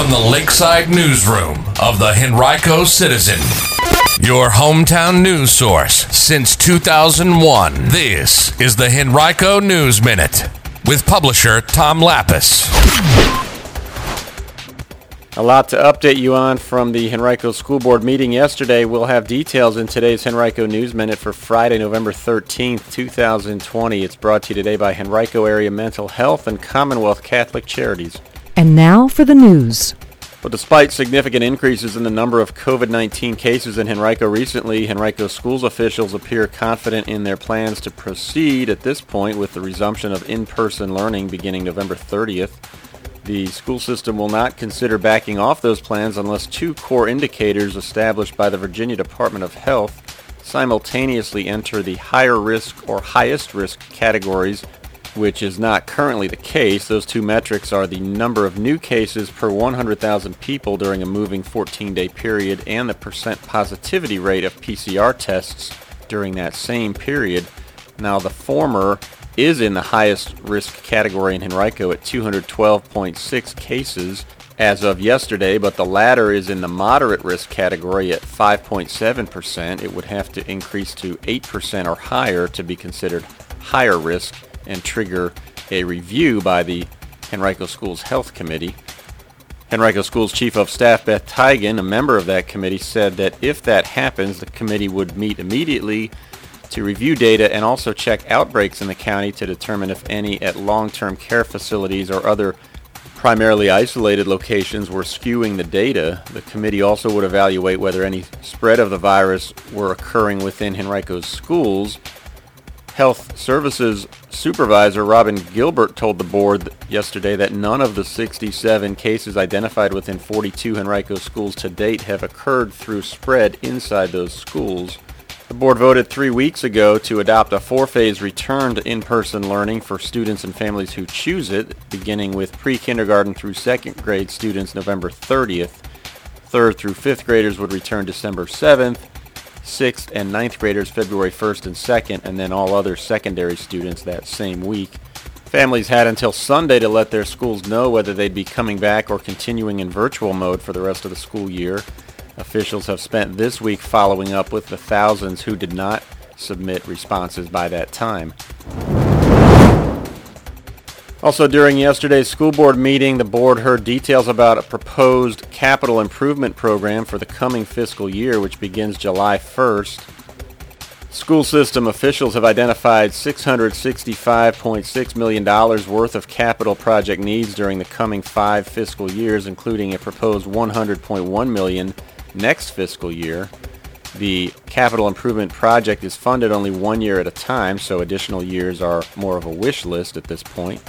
from the Lakeside Newsroom of the Henrico Citizen, your hometown news source since 2001. This is the Henrico News Minute with publisher Tom Lappas. A lot to update you on from the Henrico School Board meeting yesterday. We'll have details in today's Henrico News Minute for Friday, November 13th, 2020. It's brought to you today by Henrico Area Mental Health and Commonwealth Catholic Charities. And now for the news. Well, despite significant increases in the number of COVID-19 cases in Henrico recently, Henrico schools officials appear confident in their plans to proceed at this point with the resumption of in-person learning beginning November 30th. The school system will not consider backing off those plans unless two core indicators established by the Virginia Department of Health simultaneously enter the higher risk or highest risk categories, which is not currently the case. Those two metrics are the number of new cases per 100,000 people during a moving 14-day period and the percent positivity rate of PCR tests during that same period. Now the former is in the highest risk category in Henrico at 212.6 cases as of yesterday, but the latter is in the moderate risk category at 5.7%. It would have to increase to 8% or higher to be considered higher risk and trigger a review by the Henrico Schools Health Committee. Henrico Schools Chief of Staff Beth Teigen, a member of that committee, said that if that happens, the committee would meet immediately to review data and also check outbreaks in the county to determine if any at long-term care facilities or other primarily isolated locations were skewing the data. The committee also would evaluate whether any spread of the virus were occurring within Henrico's schools. Health Services Supervisor Robin Gilbert told the board yesterday that none of the 67 cases identified within 42 Henrico schools to date have occurred through spread inside those schools. The board voted three weeks ago to adopt a four-phase return to in-person learning for students and families who choose it, beginning with pre-kindergarten through second grade students November 30th. Third through fifth graders would return December 7th, sixth and ninth graders February 1st and 2nd, and then all other secondary students that same week. Families had until Sunday to let their schools know whether they'd be coming back or continuing in virtual mode for the rest of the school year. Officials have spent this week following up with the thousands who did not submit responses by that time. Also during yesterday's school board meeting, the board heard details about a proposed capital improvement program for the coming fiscal year, which begins July 1st. School system officials have identified $665.6 million worth of capital project needs during the coming five fiscal years, including a proposed 100.1 million next fiscal year. The capital improvement project is funded only one year at a time, so additional years are more of a wish list at this point.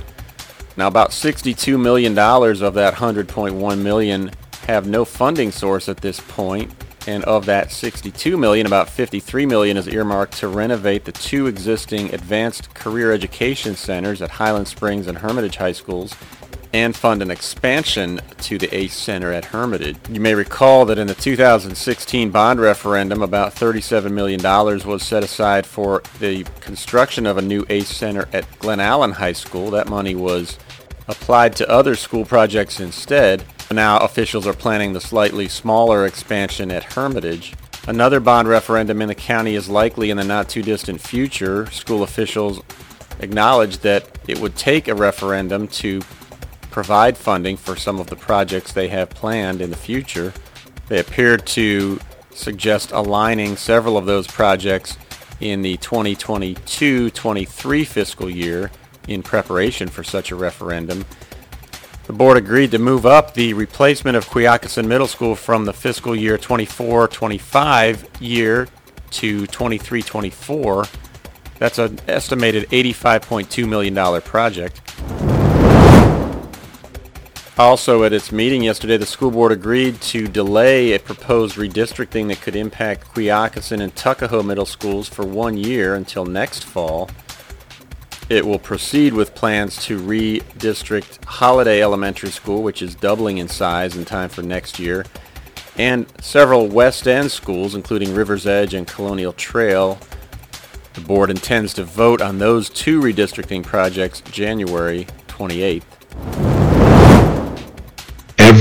Now about $62 million of that 100.1 million have no funding source at this point, and of that 62 million, about 53 million is earmarked to renovate the two existing advanced career education centers at Highland Springs and Hermitage High Schools and fund an expansion to the ACE Center at Hermitage. You may recall that in the 2016 bond referendum, about $37 million was set aside for the construction of a new ACE Center at Glen Allen High School. That money was applied to other school projects instead. Now officials are planning the slightly smaller expansion at Hermitage. Another bond referendum in the county is likely in the not too distant future. School officials acknowledge that it would take a referendum to provide funding for some of the projects they have planned in the future. They appear to suggest aligning several of those projects in the 2022-23 fiscal year in preparation for such a referendum. The board agreed to move up the replacement of Quioccasin Middle School from the fiscal year 24-25 year to 23-24. That's an estimated $85.2 million project. Also, at its meeting yesterday, the school board agreed to delay a proposed redistricting that could impact Quioccasin and Tuckahoe middle schools for one year until next fall. It will proceed with plans to redistrict Holladay Elementary School, which is doubling in size in time for next year, and several West End schools, including River's Edge and Colonial Trail. The board intends to vote on those two redistricting projects January 28th.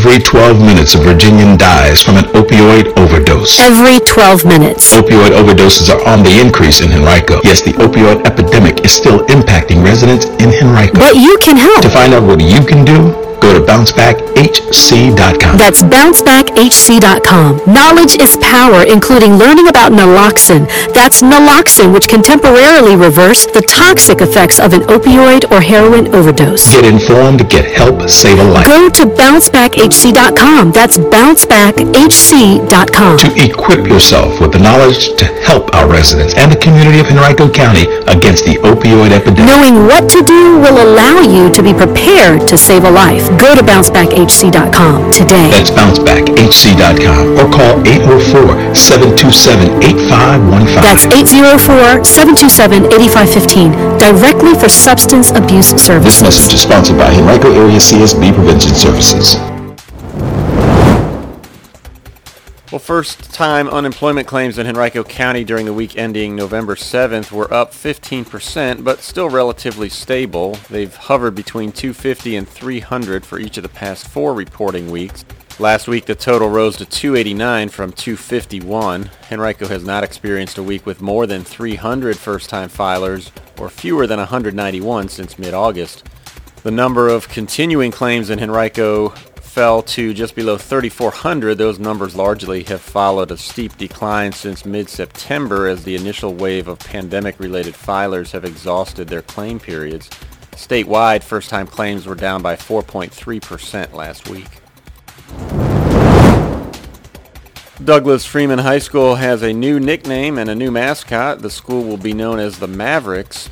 Every 12 minutes, a Virginian dies from an opioid overdose. Every 12 minutes. Opioid overdoses are on the increase in Henrico. Yes, the opioid epidemic is still impacting residents in Henrico. But you can help. To find out what you can do, go to bouncebackhc.com. That's bouncebackhc.com. Knowledge is power, including learning about naloxone. That's naloxone, which can temporarily reverse the toxic effects of an opioid or heroin overdose. Get informed, get help, save a life. Go to bouncebackhc.com. That's bouncebackhc.com. To equip yourself with the knowledge to help our residents and the community of Henrico County against the opioid epidemic. Knowing what to do will allow you to be prepared to save a life. Go to bouncebackhc.com today. That's bouncebackhc.com or call 804-727-8515. That's 804-727-8515, directly for substance abuse services. This message is sponsored by Henrico Area CSB Prevention Services. Well, first-time unemployment claims in Henrico County during the week ending November 7th were up 15%, but still relatively stable. They've hovered between 250 and 300 for each of the past four reporting weeks. Last week, the total rose to 289 from 251. Henrico has not experienced a week with more than 300 first-time filers, or fewer than 191 since mid-August. The number of continuing claims in Henrico fell to just below 3,400. Those numbers largely have followed a steep decline since mid-September as the initial wave of pandemic-related filers have exhausted their claim periods. Statewide, first-time claims were down by 4.3% last week. Douglas Freeman High School has a new nickname and a new mascot. The school will be known as the Mavericks.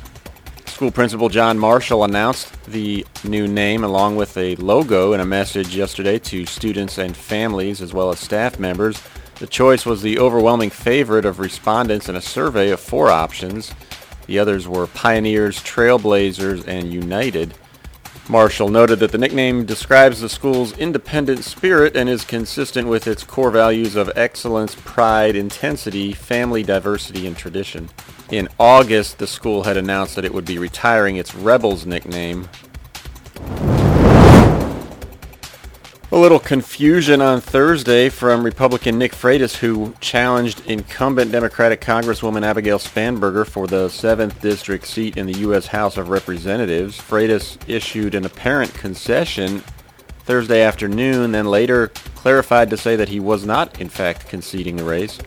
School principal John Marshall announced the new name along with a logo in a message yesterday to students and families as well as staff members. The choice was the overwhelming favorite of respondents in a survey of four options. The others were Pioneers, Trailblazers, and United. Marshall noted that the nickname describes the school's independent spirit and is consistent with its core values of excellence, pride, intensity, family diversity, and tradition. In August, the school had announced that it would be retiring its Rebels nickname. A little confusion on Thursday from Republican Nick Freitas, who challenged incumbent Democratic Congresswoman Abigail Spanberger for the 7th District seat in the U.S. House of Representatives. Freitas issued an apparent concession Thursday afternoon, then later clarified to say that he was not, in fact, conceding the race.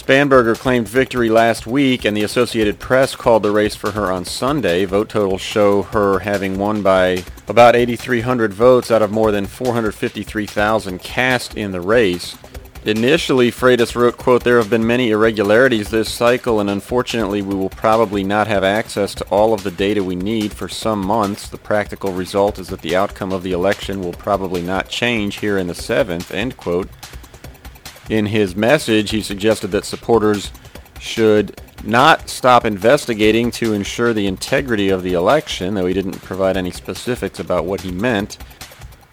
Spanberger claimed victory last week, and the Associated Press called the race for her on Sunday. Vote totals show her having won by about 8,300 votes out of more than 453,000 cast in the race. Initially, Freitas wrote, quote, There have been many irregularities this cycle, and unfortunately we will probably not have access to all of the data we need for some months. The practical result is that the outcome of the election will probably not change here in the 7th, end quote. In his message, he suggested that supporters should not stop investigating to ensure the integrity of the election, though he didn't provide any specifics about what he meant.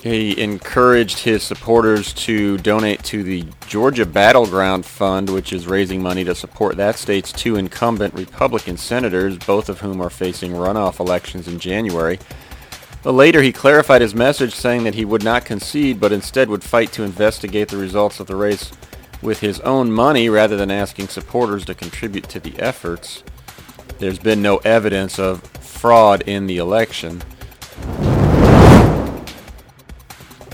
He encouraged his supporters to donate to the Georgia Battleground Fund, which is raising money to support that state's two incumbent Republican senators, both of whom are facing runoff elections in January. Later he clarified his message saying that he would not concede but instead would fight to investigate the results of the race with his own money rather than asking supporters to contribute to the efforts. There's been no evidence of fraud in the election.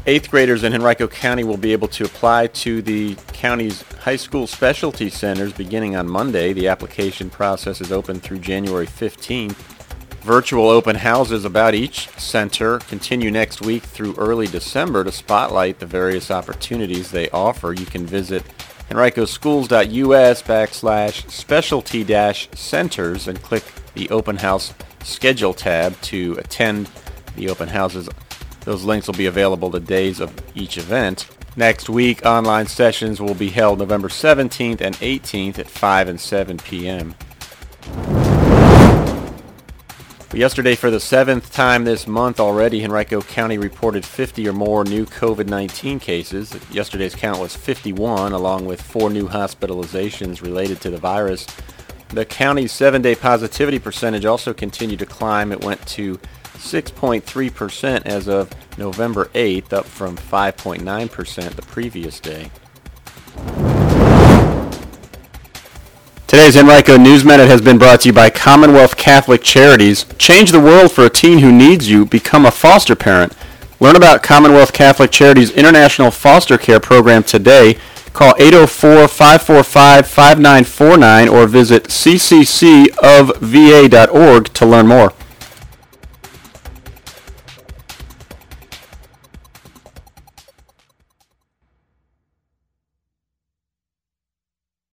Eighth graders in Henrico County will be able to apply to the county's high school specialty centers beginning on Monday. The application process is open through January 15th. Virtual open houses about each center continue next week through early December to spotlight the various opportunities they offer. You can visit henricoschools.us backslash specialty dash centers and click the open house schedule tab to attend the open houses. Those links will be available the days of each event. Next week, online sessions will be held November 17th and 18th at 5 and 7 p.m. Yesterday, for the seventh time this month already, Henrico County reported 50 or more new COVID-19 cases. Yesterday's count was 51, along with four new hospitalizations related to the virus. The county's seven-day positivity percentage also continued to climb. It went to 6.3% as of November 8th, up from 5.9% the previous day. Today's Henrico News Minute has been brought to you by Commonwealth Catholic Charities. Change the world for a teen who needs you. Become a foster parent. Learn about Commonwealth Catholic Charities International Foster Care Program today. Call 804-545-5949 or visit cccofva.org to learn more.